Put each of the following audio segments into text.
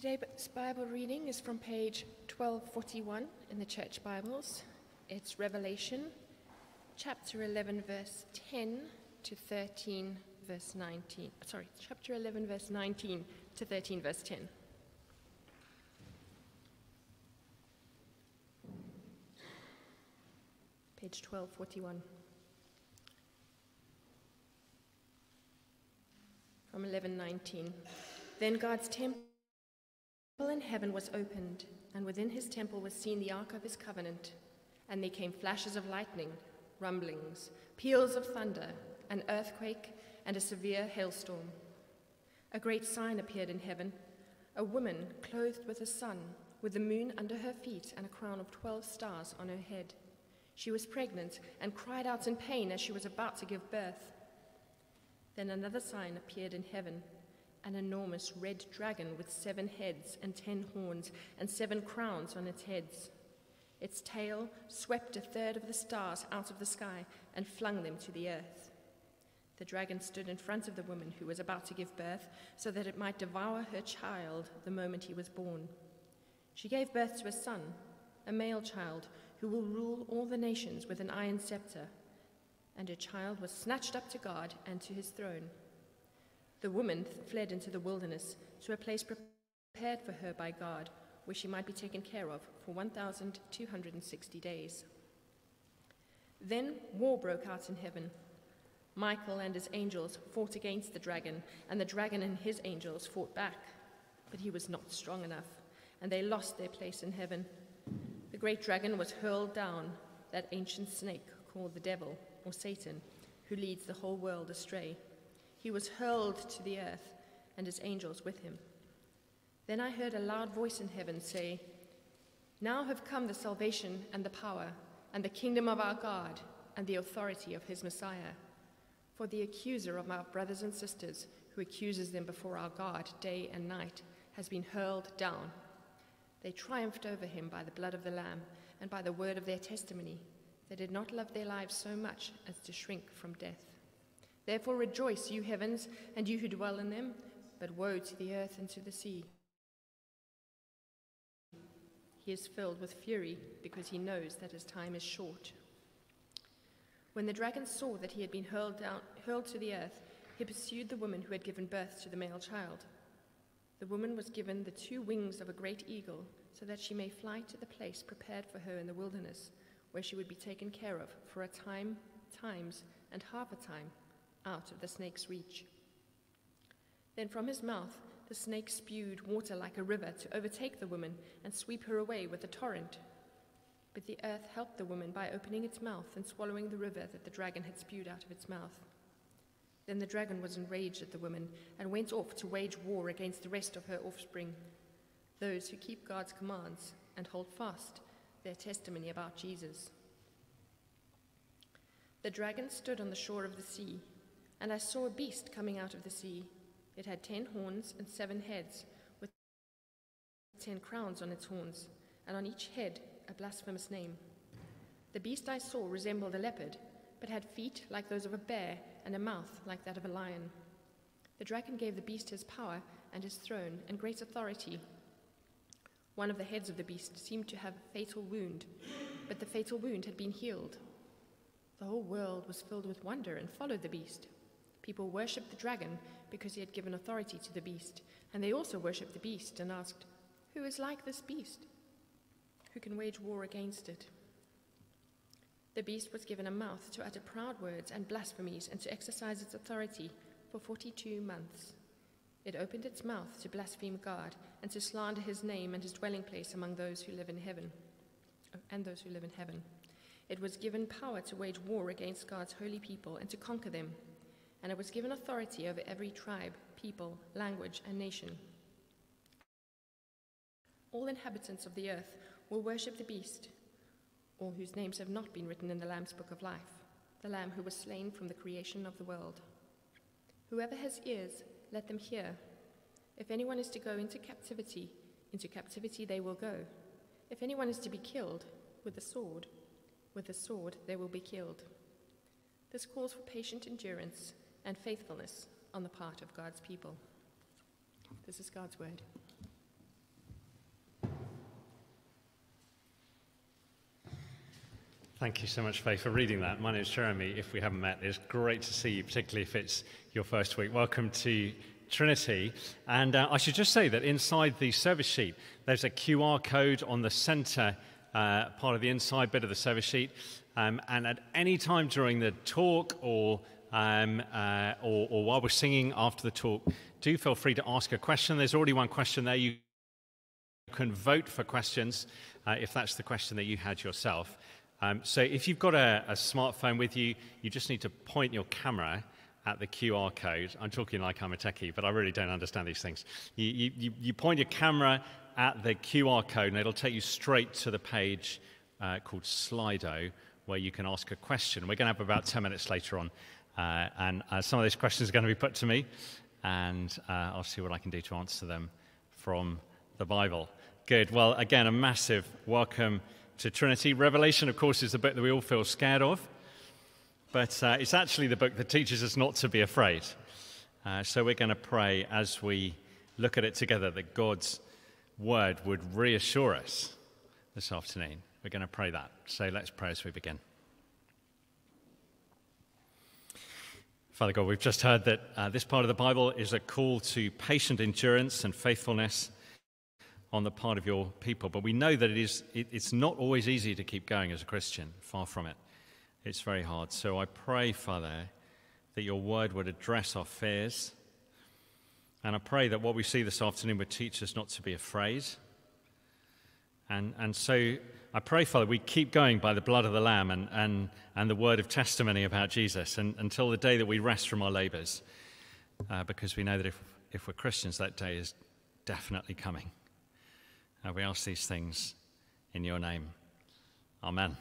Today's Bible reading is from page 1241 in the Church Bibles. It's Revelation chapter 11, verse 10 to 13, verse 19. Sorry, chapter 11, verse 19 to 13, verse 10. Page 1241. From 1119. Then God's temple in heaven was opened, and within his temple was seen the ark of his covenant. And there came flashes of lightning, rumblings, peals of thunder, an earthquake, and a severe hailstorm. A great sign appeared in heaven a woman clothed with the sun, with the moon under her feet, and a crown of twelve stars on her head. She was pregnant and cried out in pain as she was about to give birth. Then another sign appeared in heaven an enormous red dragon with seven heads and ten horns and seven crowns on its heads. Its tail swept a third of the stars out of the sky and flung them to the earth. The dragon stood in front of the woman who was about to give birth so that it might devour her child the moment he was born. She gave birth to a son, a male child, who will rule all the nations with an iron scepter. And her child was snatched up to God and to his throne. The woman fled into the wilderness to a place prepared for her by God, where she might be taken care of for 1,260 days. Then war broke out in heaven. Michael and his angels fought against the dragon, and the dragon and his angels fought back. But he was not strong enough, and they lost their place in heaven. The great dragon was hurled down, that ancient snake called the devil, or Satan, who leads the whole world astray. He was hurled to the earth, and his angels with him. Then I heard a loud voice in heaven say, Now have come the salvation and the power, and the kingdom of our God, and the authority of his Messiah. For the accuser of our brothers and sisters, who accuses them before our God day and night, has been hurled down. They triumphed over him by the blood of the Lamb and by the word of their testimony. They did not love their lives so much as to shrink from death. Therefore rejoice, you heavens, and you who dwell in them, but woe to the earth and to the sea. He is filled with fury because he knows that his time is short. When the dragon saw that he had been hurled, down, hurled to the earth, he pursued the woman who had given birth to the male child. The woman was given the two wings of a great eagle, so that she may fly to the place prepared for her in the wilderness, where she would be taken care of for a time, times, and half a time out of the snake's reach. Then from his mouth the snake spewed water like a river to overtake the woman and sweep her away with a torrent. But the earth helped the woman by opening its mouth and swallowing the river that the dragon had spewed out of its mouth. Then the dragon was enraged at the woman and went off to wage war against the rest of her offspring, those who keep God's commands and hold fast their testimony about Jesus. The dragon stood on the shore of the sea and I saw a beast coming out of the sea. It had ten horns and seven heads, with ten crowns on its horns, and on each head a blasphemous name. The beast I saw resembled a leopard, but had feet like those of a bear and a mouth like that of a lion. The dragon gave the beast his power and his throne and great authority. One of the heads of the beast seemed to have a fatal wound, but the fatal wound had been healed. The whole world was filled with wonder and followed the beast. People worshipped the dragon because he had given authority to the beast, and they also worshipped the beast and asked, Who is like this beast? Who can wage war against it? The beast was given a mouth to utter proud words and blasphemies and to exercise its authority for 42 months. It opened its mouth to blaspheme God and to slander his name and his dwelling place among those who live in heaven and those who live in heaven. It was given power to wage war against God's holy people and to conquer them and it was given authority over every tribe, people, language, and nation. All inhabitants of the earth will worship the beast, all whose names have not been written in the Lamb's book of life, the Lamb who was slain from the creation of the world. Whoever has ears, let them hear. If anyone is to go into captivity, into captivity they will go. If anyone is to be killed with the sword, with the sword they will be killed. This calls for patient endurance and faithfulness on the part of God's people. This is God's word. Thank you so much, Faye, for reading that. My name is Jeremy. If we haven't met, it's great to see you, particularly if it's your first week. Welcome to Trinity. And uh, I should just say that inside the service sheet, there's a QR code on the center uh, part of the inside bit of the service sheet. Um, and at any time during the talk or um, uh, or, or while we're singing after the talk, do feel free to ask a question. There's already one question there. You can vote for questions uh, if that's the question that you had yourself. Um, so if you've got a, a, smartphone with you, you just need to point your camera at the QR code. I'm talking like I'm a techie, but I really don't understand these things. You, you, you point your camera at the QR code, and it'll take you straight to the page uh, called Slido, where you can ask a question. We're going to have about 10 minutes later on, uh, and uh, some of those questions are going to be put to me, and uh, I'll see what I can do to answer them from the Bible. Good. Well, again, a massive welcome to Trinity. Revelation, of course, is the book that we all feel scared of, but uh, it's actually the book that teaches us not to be afraid. Uh, so we're going to pray as we look at it together that God's word would reassure us this afternoon. We're going to pray that. So let's pray as we begin. Father God, we've just heard that uh, this part of the Bible is a call to patient endurance and faithfulness on the part of your people. But we know that it is, it, it's not always easy to keep going as a Christian, far from it. It's very hard. So I pray, Father, that your word would address our fears. And I pray that what we see this afternoon would teach us not to be afraid. And, and so I pray, Father, we keep going by the blood of the Lamb and, and, and the word of testimony about Jesus and, until the day that we rest from our labors. Uh, because we know that if, if we're Christians, that day is definitely coming. Uh, we ask these things in your name. Amen.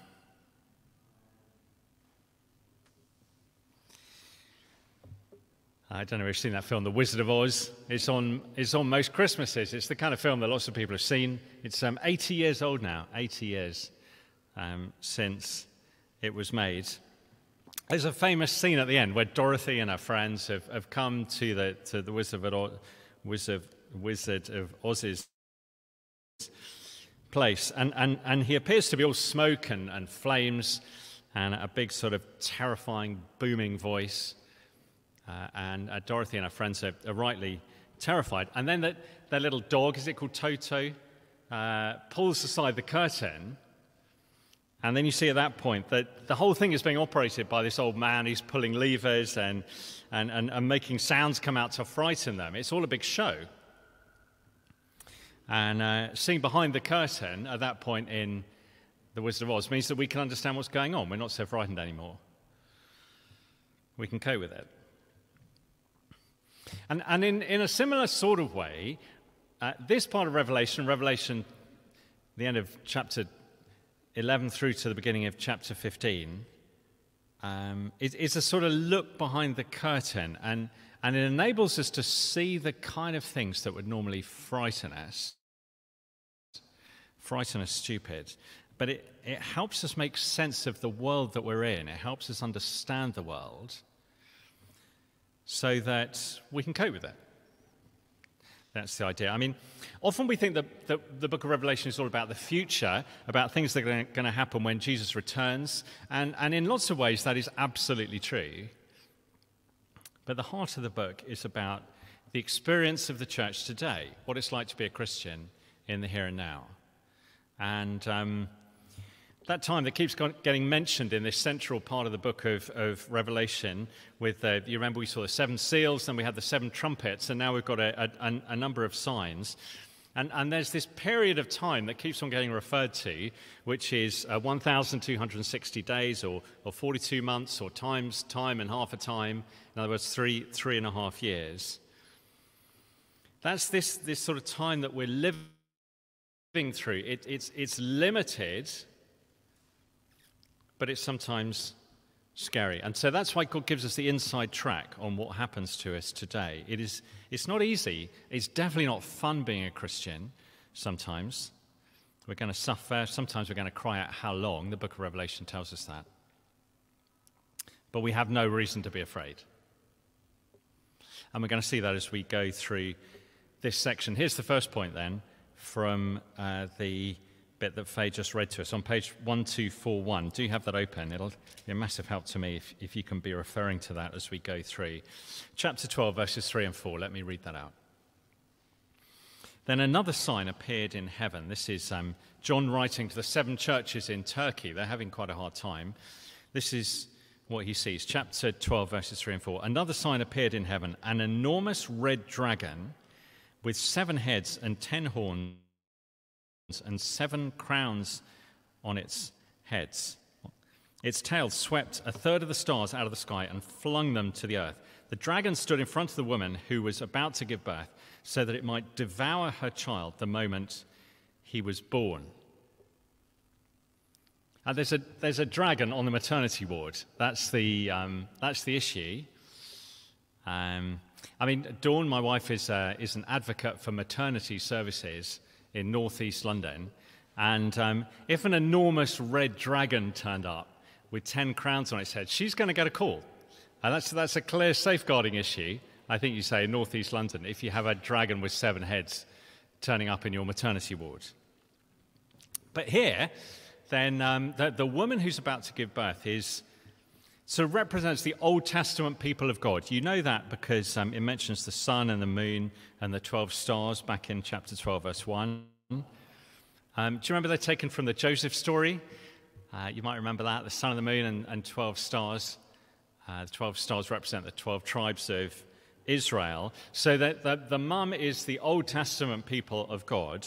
I don't know if you've seen that film, The Wizard of Oz. It's on, it's on most Christmases. It's the kind of film that lots of people have seen. It's um, 80 years old now, 80 years um, since it was made. There's a famous scene at the end where Dorothy and her friends have, have come to the, to the Wizard of, Wizard, Wizard of Oz's place. And, and, and he appears to be all smoke and, and flames and a big, sort of terrifying, booming voice. Uh, and uh, Dorothy and her friends are, are, rightly terrified. And then that, that little dog, is it called Toto, uh, pulls aside the curtain. And then you see at that point that the whole thing is being operated by this old man. He's pulling levers and, and, and, and making sounds come out to frighten them. It's all a big show. And uh, seeing behind the curtain at that point in The Wizard of Oz means that we can understand what's going on. We're not so frightened anymore. We can cope with it. And, and in, in a similar sort of way, uh, this part of Revelation, Revelation, the end of chapter 11 through to the beginning of chapter 15, um, a sort of look behind the curtain, and, and it enables us to see the kind of things that would normally frighten us frighten us stupid, but it, it helps us make sense of the world that we're in. It helps us understand the world so that we can cope with it. That's the idea. I mean, often we think that the, the book of Revelation is all about the future, about things that are going to happen when Jesus returns. And, and in lots of ways, that is absolutely true. But the heart of the book is about the experience of the church today, what it's like to be a Christian in the here and now. And um, that time that keeps getting mentioned in this central part of the book of, of Revelation, with uh, you remember we saw the seven seals, then we had the seven trumpets, and now we've got a, a, a number of signs. And, and, there's this period of time that keeps on getting referred to, which is uh, 1,260 days or, or 42 months or times time and half a time. In other words, three, three and a half years. That's this, this sort of time that we're living through. It, it's, it's limited, but it's sometimes scary. And so that's why God gives us the inside track on what happens to us today. It is, it's not easy. It's definitely not fun being a Christian sometimes. We're going to suffer. Sometimes we're going to cry out, How long? The book of Revelation tells us that. But we have no reason to be afraid. And we're going to see that as we go through this section. Here's the first point then from uh, the bit that Faye just read to us on page 1241. Do you have that open? It'll be a massive help to me if, if you can be referring to that as we go through. Chapter 12, verses 3 and 4. Let me read that out. Then another sign appeared in heaven. This is um, John writing to the seven churches in Turkey. They're having quite a hard time. This is what he sees. Chapter 12, verses 3 and 4. Another sign appeared in heaven an enormous red dragon with seven heads and ten horns and seven crowns on its heads. Its tail swept a third of the stars out of the sky and flung them to the earth. The dragon stood in front of the woman who was about to give birth so that it might devour her child the moment he was born. And there's, a, there's a dragon on the maternity ward. That's the, um, that's the issue. Um, I mean, Dawn, my wife, is, uh, is an advocate for maternity services in northeast London. And um, if an enormous red dragon turned up with 10 crowns on its head, she's going to get a call. And that's, that's a clear safeguarding issue, I think you say, in northeast London, if you have a dragon with seven heads turning up in your maternity ward. But here, then um, the, the woman who's about to give birth is so it represents the Old Testament people of God. You know that because um, it mentions the sun and the moon and the 12 stars back in chapter 12, verse 1. Um, do you remember they're taken from the Joseph story? Uh, you might remember that the sun and the moon and, and 12 stars. Uh, the 12 stars represent the 12 tribes of Israel. So that the, the mum is the Old Testament people of God.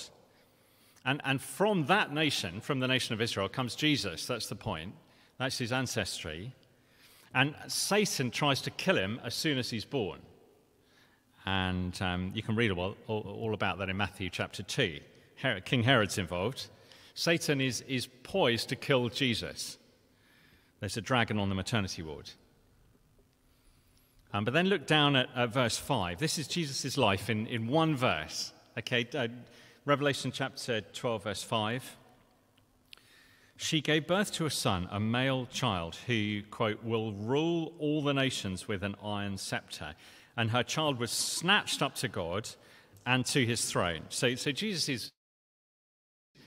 And, and from that nation, from the nation of Israel, comes Jesus. That's the point. That's his ancestry. And Satan tries to kill him as soon as he's born. And um, you can read all, all, all, about that in Matthew chapter 2. Herod, King Herod's involved. Satan is, is poised to kill Jesus. There's a dragon on the maternity ward. Um, but then look down at, at verse 5. This is Jesus' life in, in one verse. Okay, uh, Revelation chapter 12, verse 5. She gave birth to a son, a male child, who, quote, will rule all the nations with an iron scepter. And her child was snatched up to God and to his throne. So, so Jesus is,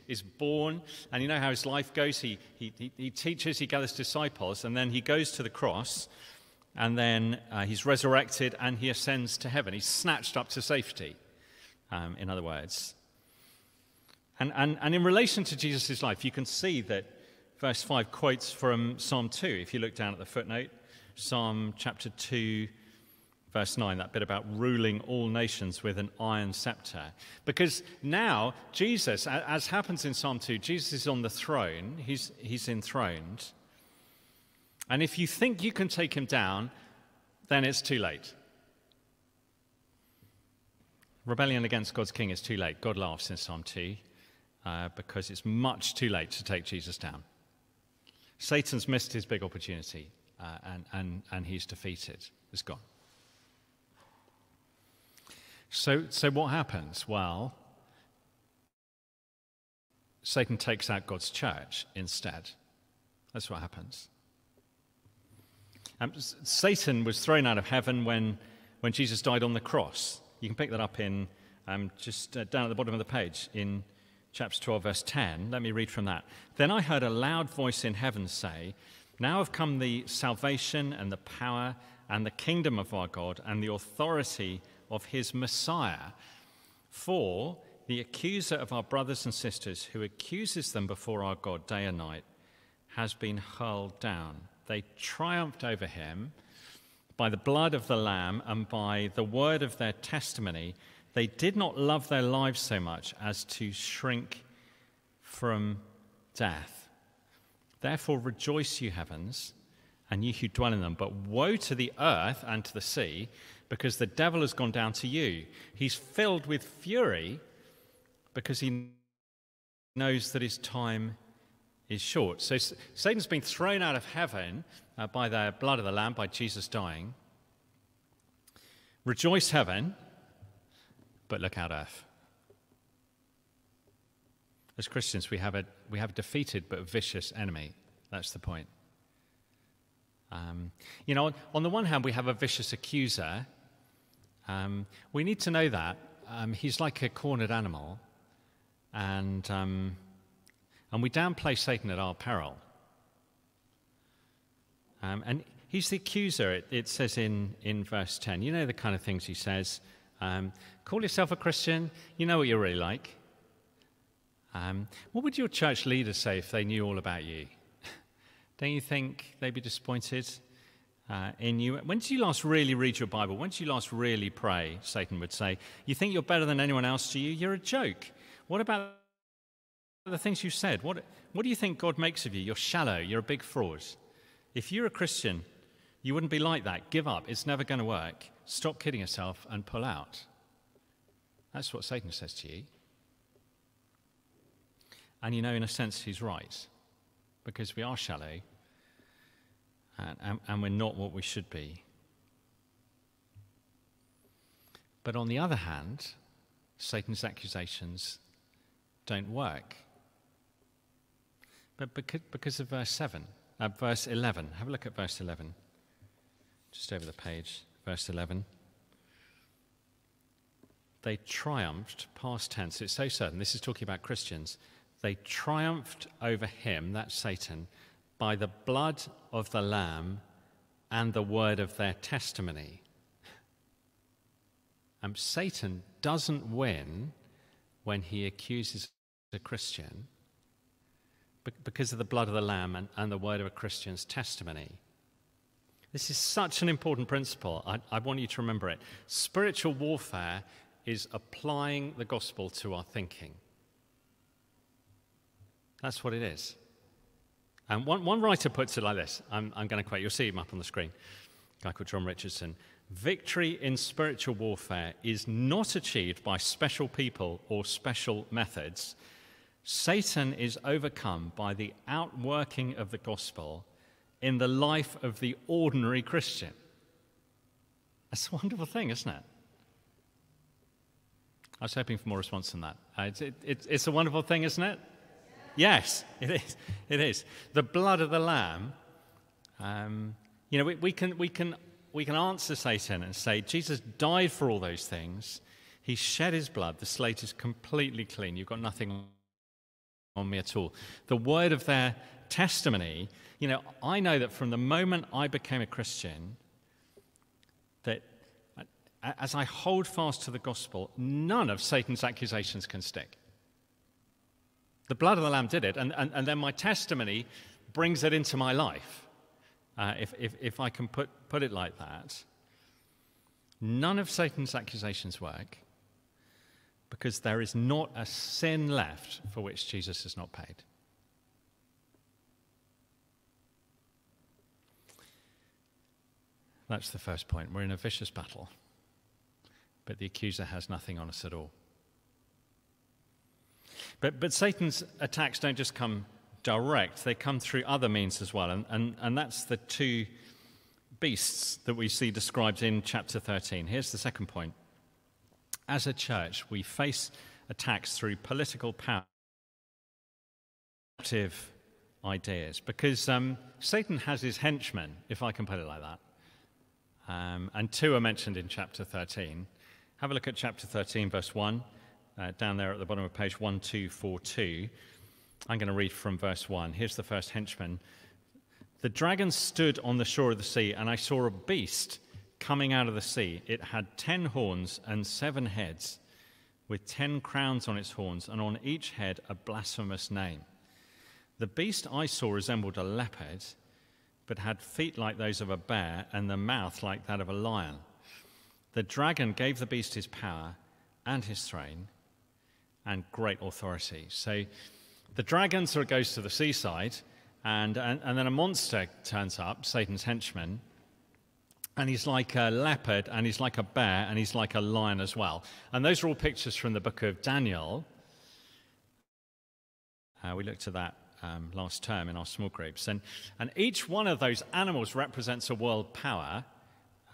is born, and you know how his life goes. He, he, he teaches, he gathers disciples, and then he goes to the cross, and then uh, he's resurrected and he ascends to heaven. He's snatched up to safety, um, in other words. And, and, and in relation to Jesus' life, you can see that verse 5 quotes from Psalm 2. If you look down at the footnote, Psalm chapter 2, verse 9, that bit about ruling all nations with an iron scepter. Because now, Jesus, as happens in Psalm 2, Jesus is on the throne, he's, he's enthroned. And if you think you can take him down, then it's too late. Rebellion against God's king is too late. God laughs in Psalm 2 uh, because it's much too late to take Jesus down. Satan's missed his big opportunity uh, and, and, and he's defeated. It's gone. So, so what happens? Well, Satan takes out God's church instead. That's what happens. Um, Satan was thrown out of heaven when, when Jesus died on the cross. You can pick that up in um, just uh, down at the bottom of the page in chapter 12, verse 10. Let me read from that. Then I heard a loud voice in heaven say, Now have come the salvation and the power and the kingdom of our God and the authority of his Messiah. For the accuser of our brothers and sisters, who accuses them before our God day and night, has been hurled down. They triumphed over him by the blood of the Lamb and by the word of their testimony they did not love their lives so much as to shrink from death. Therefore, rejoice, you heavens, and you who dwell in them. But woe to the earth and to the sea, because the devil has gone down to you. He's filled with fury because he knows that his time is short. So Satan's been thrown out of heaven uh, by the blood of the Lamb, by Jesus dying. Rejoice, heaven, but look out, earth. As Christians, we have a, we have a defeated but vicious enemy. That's the point. Um, you know, on the one hand, we have a vicious accuser. Um, we need to know that. Um, he's like a cornered animal. And um, and we downplay Satan at our peril. Um, and he's the accuser, it, it, says in, in verse 10. You know the kind of things he says. Call yourself a Christian, you know what you're really like. Um, what would your church leaders say if they knew all about you? Don't you think they'd be disappointed uh, in you? When did you last really read your Bible? When did you last really pray? Satan would say. You think you're better than anyone else do you? You're a joke. What about the things you said? What, what do you think God makes of you? You're shallow. You're a big fraud. If you're a Christian, you wouldn't be like that. Give up. It's never going to work. Stop kidding yourself and pull out. That's what Satan says to you. And you know, in a sense, he's right, because we are shallow and, and, and we're not what we should be. But on the other hand, Satan's accusations don't work. But because, because of verse 7, uh, verse 11, have a look at verse 11, just over the page, verse 11. They triumphed, past tense, it's so certain, this is talking about Christians. They triumphed over him, that's Satan, by the blood of the Lamb and the word of their testimony. Um, Satan doesn't win when he accuses a Christian because of the blood of the Lamb and, and the word of a Christian's testimony. This is such an important principle. I, I want you to remember it. Spiritual warfare is applying the gospel to our thinking. That's what it is. And one, one writer puts it like this I'm, I'm going to quote, you'll see him up on the screen, a guy called John Richardson. Victory in spiritual warfare is not achieved by special people or special methods. Satan is overcome by the outworking of the gospel in the life of the ordinary Christian. That's a wonderful thing, isn't it? I was hoping for more response than that. Uh, it's, it, it, it's a wonderful thing, isn't it? Yes, it is. It is. The blood of the Lamb, um, you know, we, we, can, we, can, we can answer Satan and say, Jesus died for all those things. He shed his blood. The slate is completely clean. You've got nothing on me at all. The word of their testimony, you know, I know that from the moment I became a Christian, that as I hold fast to the gospel, none of Satan's accusations can stick. The blood of the Lamb did it, and, and, and then my testimony brings it into my life, uh, if, if, if I can put, put it like that. None of Satan's accusations work because there is not a sin left for which Jesus has not paid. That's the first point. We're in a vicious battle, but the accuser has nothing on us at all. But, but Satan's attacks don't just come direct, they come through other means as well. And, and, and that's the two beasts that we see described in chapter 13. Here's the second point. As a church, we face attacks through political power, ideas, because um, Satan has his henchmen, if I can put it like that. Um, and two are mentioned in chapter 13. Have a look at chapter 13, verse 1 uh, down there at the bottom of page 1242. I'm going to read from verse 1. Here's the first henchman. The dragon stood on the shore of the sea, and I saw a beast coming out of the sea. It had ten horns and seven heads, with ten crowns on its horns, and on each head a blasphemous name. The beast I saw resembled a leopard, but had feet like those of a bear, and the mouth like that of a lion. The dragon gave the beast his power and his throne and great authority. So the dragon sort of goes to the seaside, and, and, and then a monster turns up, Satan's henchman, and he's like a leopard, and he's like a bear, and he's like a lion as well. And those are all pictures from the book of Daniel. Uh, we looked at that um, last term in our small groups. And, and each one of those animals represents a world power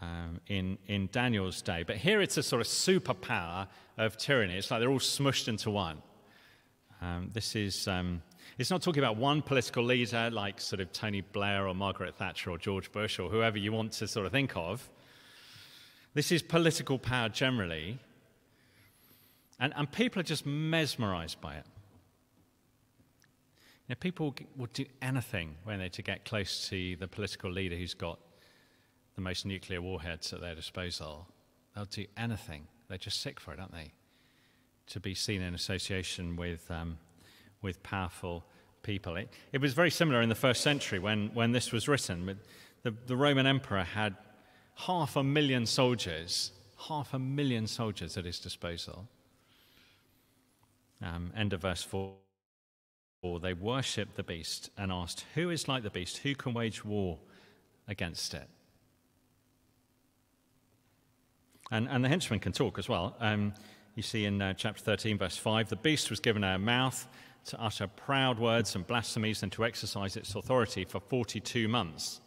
um, in, in Daniel's day. But here it's a sort of superpower of tyranny. It's like they're all smushed into one. Um, this is, um, it's not talking about one political leader like sort of Tony Blair or Margaret Thatcher or George Bush or whoever you want to sort of think of. This is political power generally. And, and people are just mesmerized by it. know, people will do anything when they to get close to the political leader who's got the most nuclear warheads at their disposal. They'll do anything. They're just sick for it, aren't they? To be seen in association with, um, with powerful people. It, it, was very similar in the first century when, when this was written. The, the Roman emperor had half a million soldiers, half a million soldiers at his disposal. Um, end of verse 4. They worshipped the beast and asked, Who is like the beast? Who can wage war against it? And, and the henchman can talk as well. Um, you see in uh, chapter 13, verse 5, the beast was given a mouth to utter proud words and blasphemies and to exercise its authority for 42 months.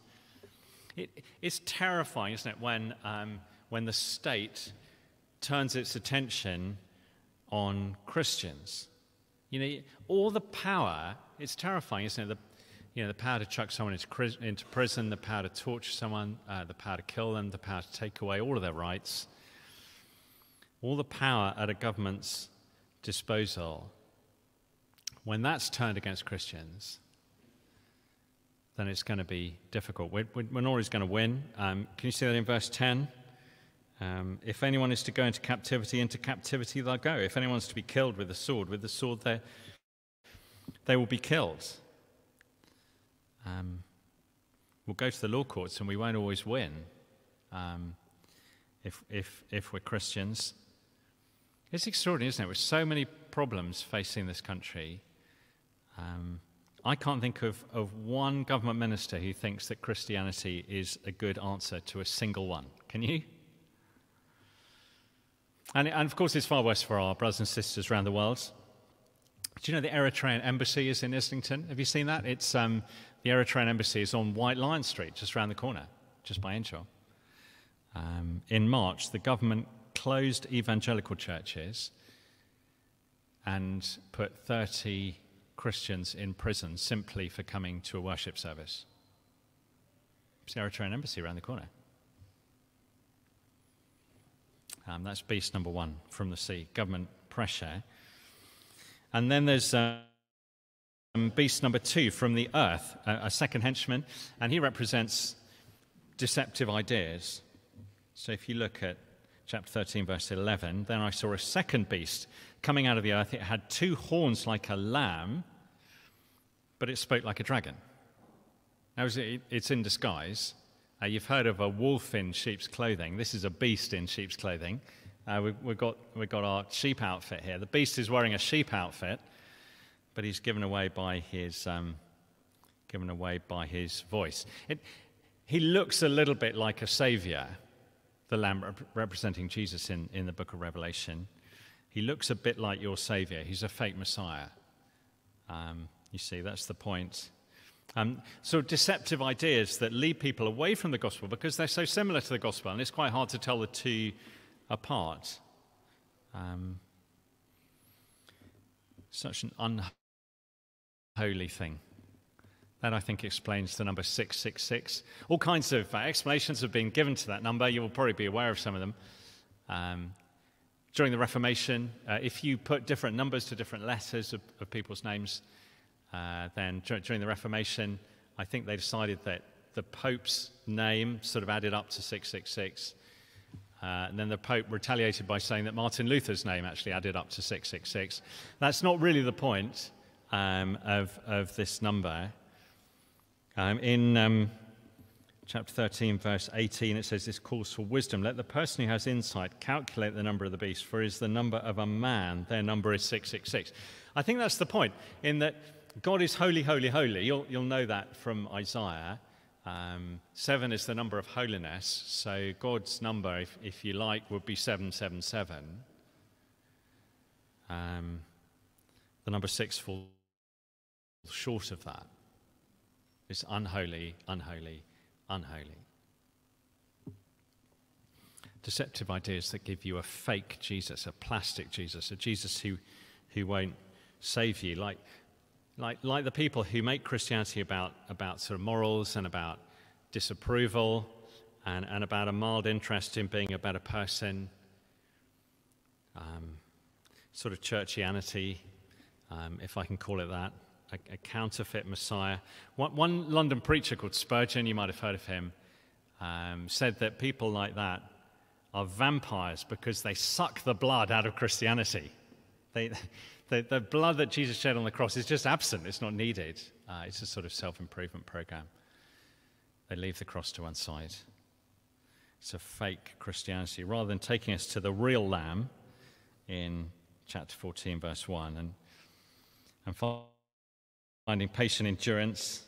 It, it's terrifying, isn't it, when, um, when the state turns its attention on Christians. You know, all the power, it's terrifying, isn't it? The, you know, the power to chuck someone into, into prison, the power to torture someone, uh, the power to kill them, the power to take away all of their rights, all the power at a government's disposal. When that's turned against Christians, then it's going to be difficult. We're, we're not always going to win. Um, can you see that in verse 10? Um, if anyone is to go into captivity, into captivity they'll go. If anyone's to be killed with the sword, with the sword they, they will be killed. Um, we'll go to the law courts and we won't always win um, if, if, if we're Christians. It's extraordinary, isn't it? With so many problems facing this country, um, I can't think of, of one government minister who thinks that Christianity is a good answer to a single one. Can you? And, and of course, it's far worse for our brothers and sisters around the world. Do you know the Eritrean embassy is in Islington? Have you seen that? It's um, the Eritrean embassy is on White Lion Street, just around the corner, just by Henshaw. Um, in March, the government closed evangelical churches and put 30 Christians in prison simply for coming to a worship service. It's the Eritrean embassy around the corner. Um, that's beast number one from the sea, government pressure. And then there's um, beast number two from the earth, a, a second henchman, and he represents deceptive ideas. So if you look at chapter 13, verse 11, then I saw a second beast coming out of the earth. It had two horns like a lamb, but it spoke like a dragon. Now, it's in disguise. Uh, you've heard of a wolf in sheep's clothing. This is a beast in sheep's clothing. Uh, we, we've, got, we've got our sheep outfit here. The beast is wearing a sheep outfit, but he's given away by his, um, given away by his voice. It, he looks a little bit like a savior, the lamb rep- representing Jesus in, in the book of Revelation. He looks a bit like your savior. He's a fake Messiah. Um, you see, that's the point. Um, so, deceptive ideas that lead people away from the gospel because they're so similar to the gospel, and it's quite hard to tell the two apart. Um, such an unholy thing. That I think explains the number 666. All kinds of uh, explanations have been given to that number. You will probably be aware of some of them. Um, during the Reformation, uh, if you put different numbers to different letters of, of people's names, uh, then during the Reformation, I think they decided that the Pope's name sort of added up to 666. Uh, and then the Pope retaliated by saying that Martin Luther's name actually added up to 666. That's not really the point um, of, of this number. Um, in um, chapter 13, verse 18, it says, This calls for wisdom. Let the person who has insight calculate the number of the beast, for is the number of a man. Their number is 666. I think that's the point, in that God is holy, holy, holy. You'll, you'll know that from Isaiah. Um, seven is the number of holiness, so God's number, if, if you like, would be 777. Um, the number six falls short of that. Unholy, unholy, unholy. Deceptive ideas that give you a fake Jesus, a plastic Jesus, a Jesus who, who won't save you. Like like, like the people who make Christianity about, about sort of morals and about disapproval and, and about a mild interest in being a better person, um, sort of churchianity, um, if I can call it that, a, a counterfeit Messiah. One, one, London preacher called Spurgeon, you might have heard of him, um, said that people like that are vampires because they suck the blood out of Christianity. They, the, blood that Jesus shed on the cross is just absent, it's not needed. Uh, it's a sort of self improvement program. They leave the cross to one side. It's a fake Christianity rather than taking us to the real lamb in chapter 14, verse 1, and, and finding patient endurance.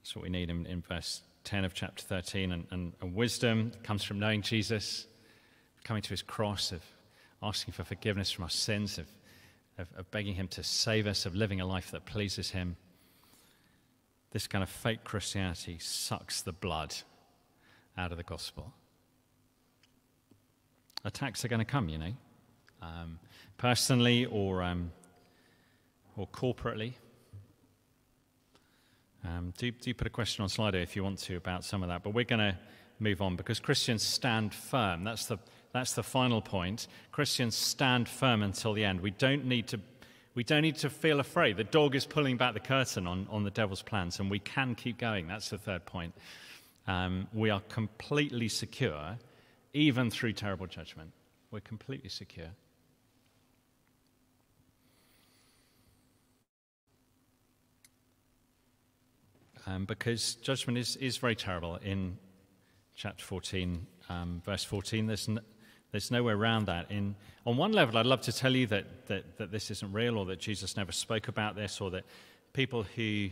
That's what we need in, in verse 10 of chapter 13. And, and, and wisdom comes from knowing Jesus, coming to his cross, of asking for forgiveness from our sins, of, of, of begging him to save us, of living a life that pleases him. This kind of fake Christianity sucks the blood out of the gospel. Attacks are going to come, you know, um, personally or, um, or corporately. Um, do, do put a question on Slido if you want to about some of that, but we're going to move on because Christians stand firm. That's the, that's the final point. Christians stand firm until the end. We don't need to, we don't need to feel afraid. The dog is pulling back the curtain on, on the devil's plans, and we can keep going. That's the third point. Um, we are completely secure, even through terrible judgment. We're completely secure. Um, because judgment is, is very terrible. In chapter 14, um, verse 14, there's, n- there's nowhere around that. In, on one level, I'd love to tell you that, that, that this isn't real or that Jesus never spoke about this or that people who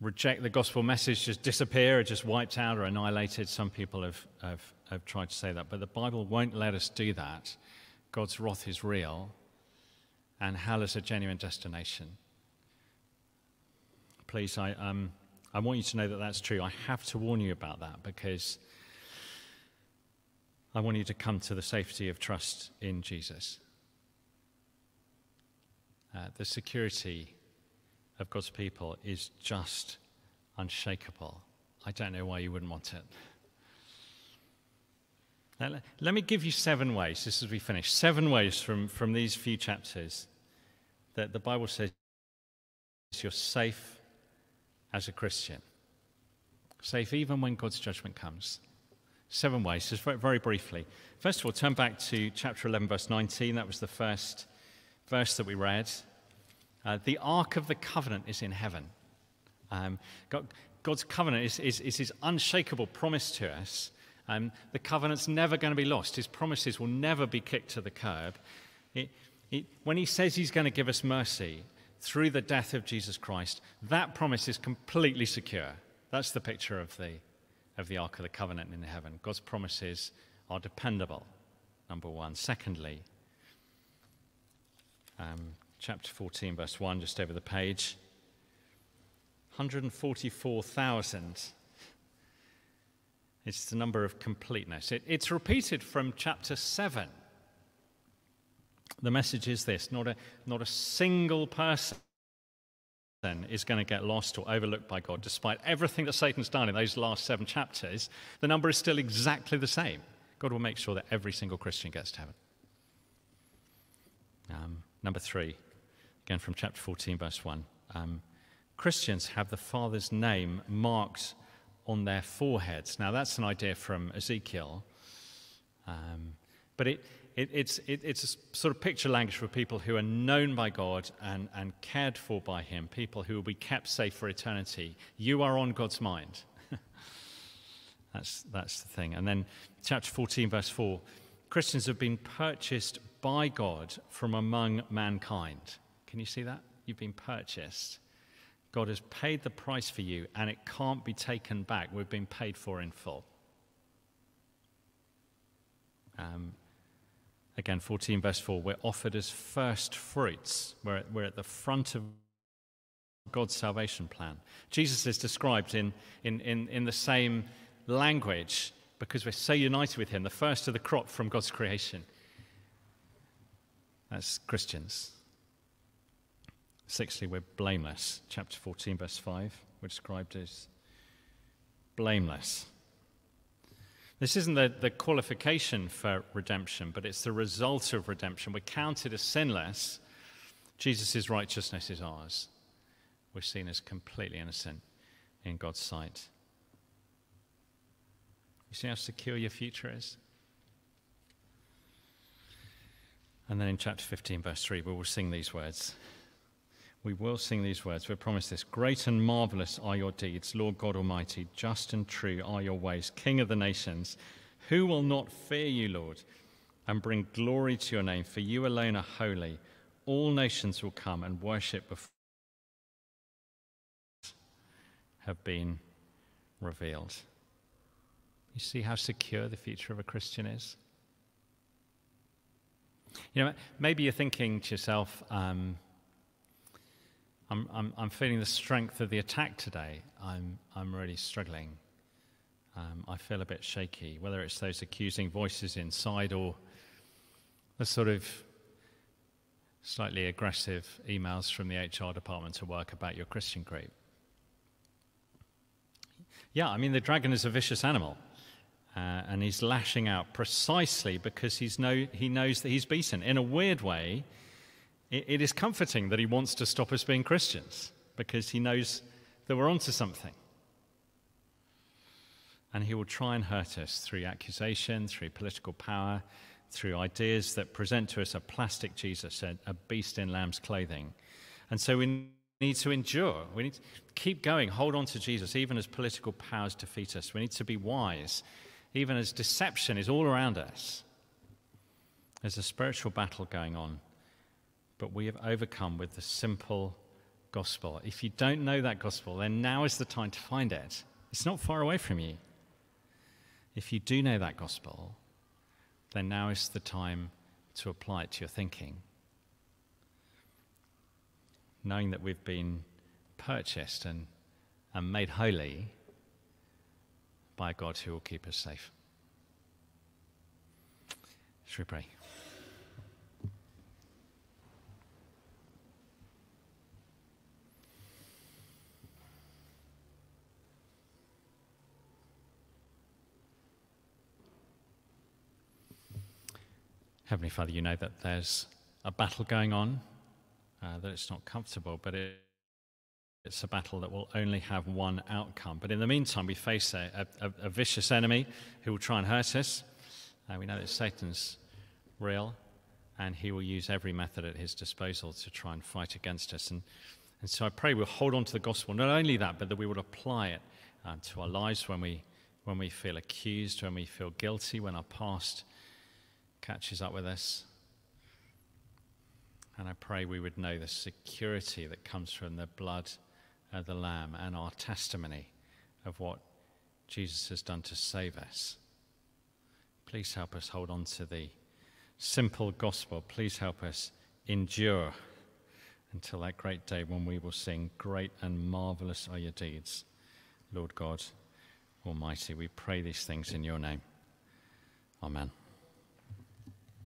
reject the gospel message just disappear or just wiped out or annihilated. Some people have, have, have tried to say that, but the Bible won't let us do that. God's wrath is real, and hell is a genuine destination. Please, I, um, I want you to know that that's true. I have to warn you about that because I want you to come to the safety of trust in Jesus. Uh, the security of God's people is just unshakable. I don't know why you wouldn't want it. Now, let me give you seven ways, just as we finish, seven ways from, from these few chapters that the Bible says you're safe as a Christian. Safe even when God's judgment comes. Seven ways, just very, briefly. First of all, turn back to chapter 11, verse 19. That was the first verse that we read. Uh, the Ark of the Covenant is in heaven. Um, God, God's covenant is, is, is, his unshakable promise to us. Um, the covenant's never going to be lost. His promises will never be kicked to the curb. It, it, when he says he's going to give us mercy through the death of Jesus Christ, that promise is completely secure. That's the picture of the, of the Ark of the Covenant in heaven. God's promises are dependable, number one. Secondly, um, chapter 14, verse 1, just over the page. 144,000. It's the number of completeness. It, it's repeated from chapter 7. The message is this not a, not a single person is going to get lost or overlooked by God, despite everything that Satan's done in those last seven chapters. The number is still exactly the same. God will make sure that every single Christian gets to heaven. Um, number three, Again, from chapter 14, verse 1. Um, Christians have the Father's name marked on their foreheads. Now, that's an idea from Ezekiel. Um, but it, it, it's, it, it's a sort of picture language for people who are known by God and, and cared for by Him, people who will be kept safe for eternity. You are on God's mind. that's, that's the thing. And then, chapter 14, verse 4 Christians have been purchased by God from among mankind. Can you see that? You've been purchased. God has paid the price for you, and it can't be taken back. We've been paid for in full. Um, again, 14 verse 4, we're offered as first fruits. We're, we're at the front of God's salvation plan. Jesus is described in, in, in, in the same language because we're so united with Him, the first of the crop from God's creation. That's Christians. Sixthly, we're blameless. Chapter 14, verse 5, we're described as blameless. This isn't the, the qualification for redemption, but it's the result of redemption. We're counted as sinless. Jesus' righteousness is ours. we're seen as completely innocent in God's sight. You see how secure your future is? And then in chapter 15, verse 3, we will sing these words. We will sing these words. We promise this Great and marvelous are your deeds, Lord God Almighty. Just and true are your ways, King of the nations. Who will not fear you, Lord, and bring glory to your name? For you alone are holy. All nations will come and worship before have been revealed. You see how secure the future of a Christian is? You know, maybe you're thinking to yourself, um, I'm, I'm, I'm, feeling the strength of the attack today. I'm, I'm really struggling. Um, I feel a bit shaky, whether it's those accusing voices inside or the sort of slightly aggressive emails from the HR department to work about your Christian group. Yeah, I mean, the dragon is a vicious animal. Uh, and he's lashing out precisely because he's know, he knows that he's beaten. In a weird way, it, is comforting that he wants to stop us being Christians because he knows that we're onto something. And he will try and hurt us through accusation, through political power, through ideas that present to us a plastic Jesus, a beast in lamb's clothing. And so we need to endure. We need to keep going, hold on to Jesus, even as political powers defeat us. We need to be wise even as deception is all around us. There's a spiritual battle going on, but we have overcome with the simple gospel. If you don't know that gospel, then now is the time to find it. It's not far away from you. If you do know that gospel, then now is the time to apply it to your thinking. Knowing that we've been purchased and, and made holy by God who will keep us safe. Should we pray? Heavenly Father, you know that there's a battle going on, uh, that it's not comfortable, but it it's a battle that will only have one outcome. But in the meantime, we face a, a, a vicious enemy who will try and hurt us. Uh, we know that Satan's real, and he will use every method at his disposal to try and fight against us. And, and so I pray we'll hold on to the gospel. Not only that, but that we will apply it uh, to our lives when we, when we feel accused, when we feel guilty, when our past catches up with us. And I pray we would know the security that comes from the blood of the Lamb and our testimony of what Jesus has done to save us. Please help us hold on to the simple gospel. Please help us endure until that great day when we will sing, Great and marvelous are your deeds, Lord God Almighty. We pray these things in your name. Amen.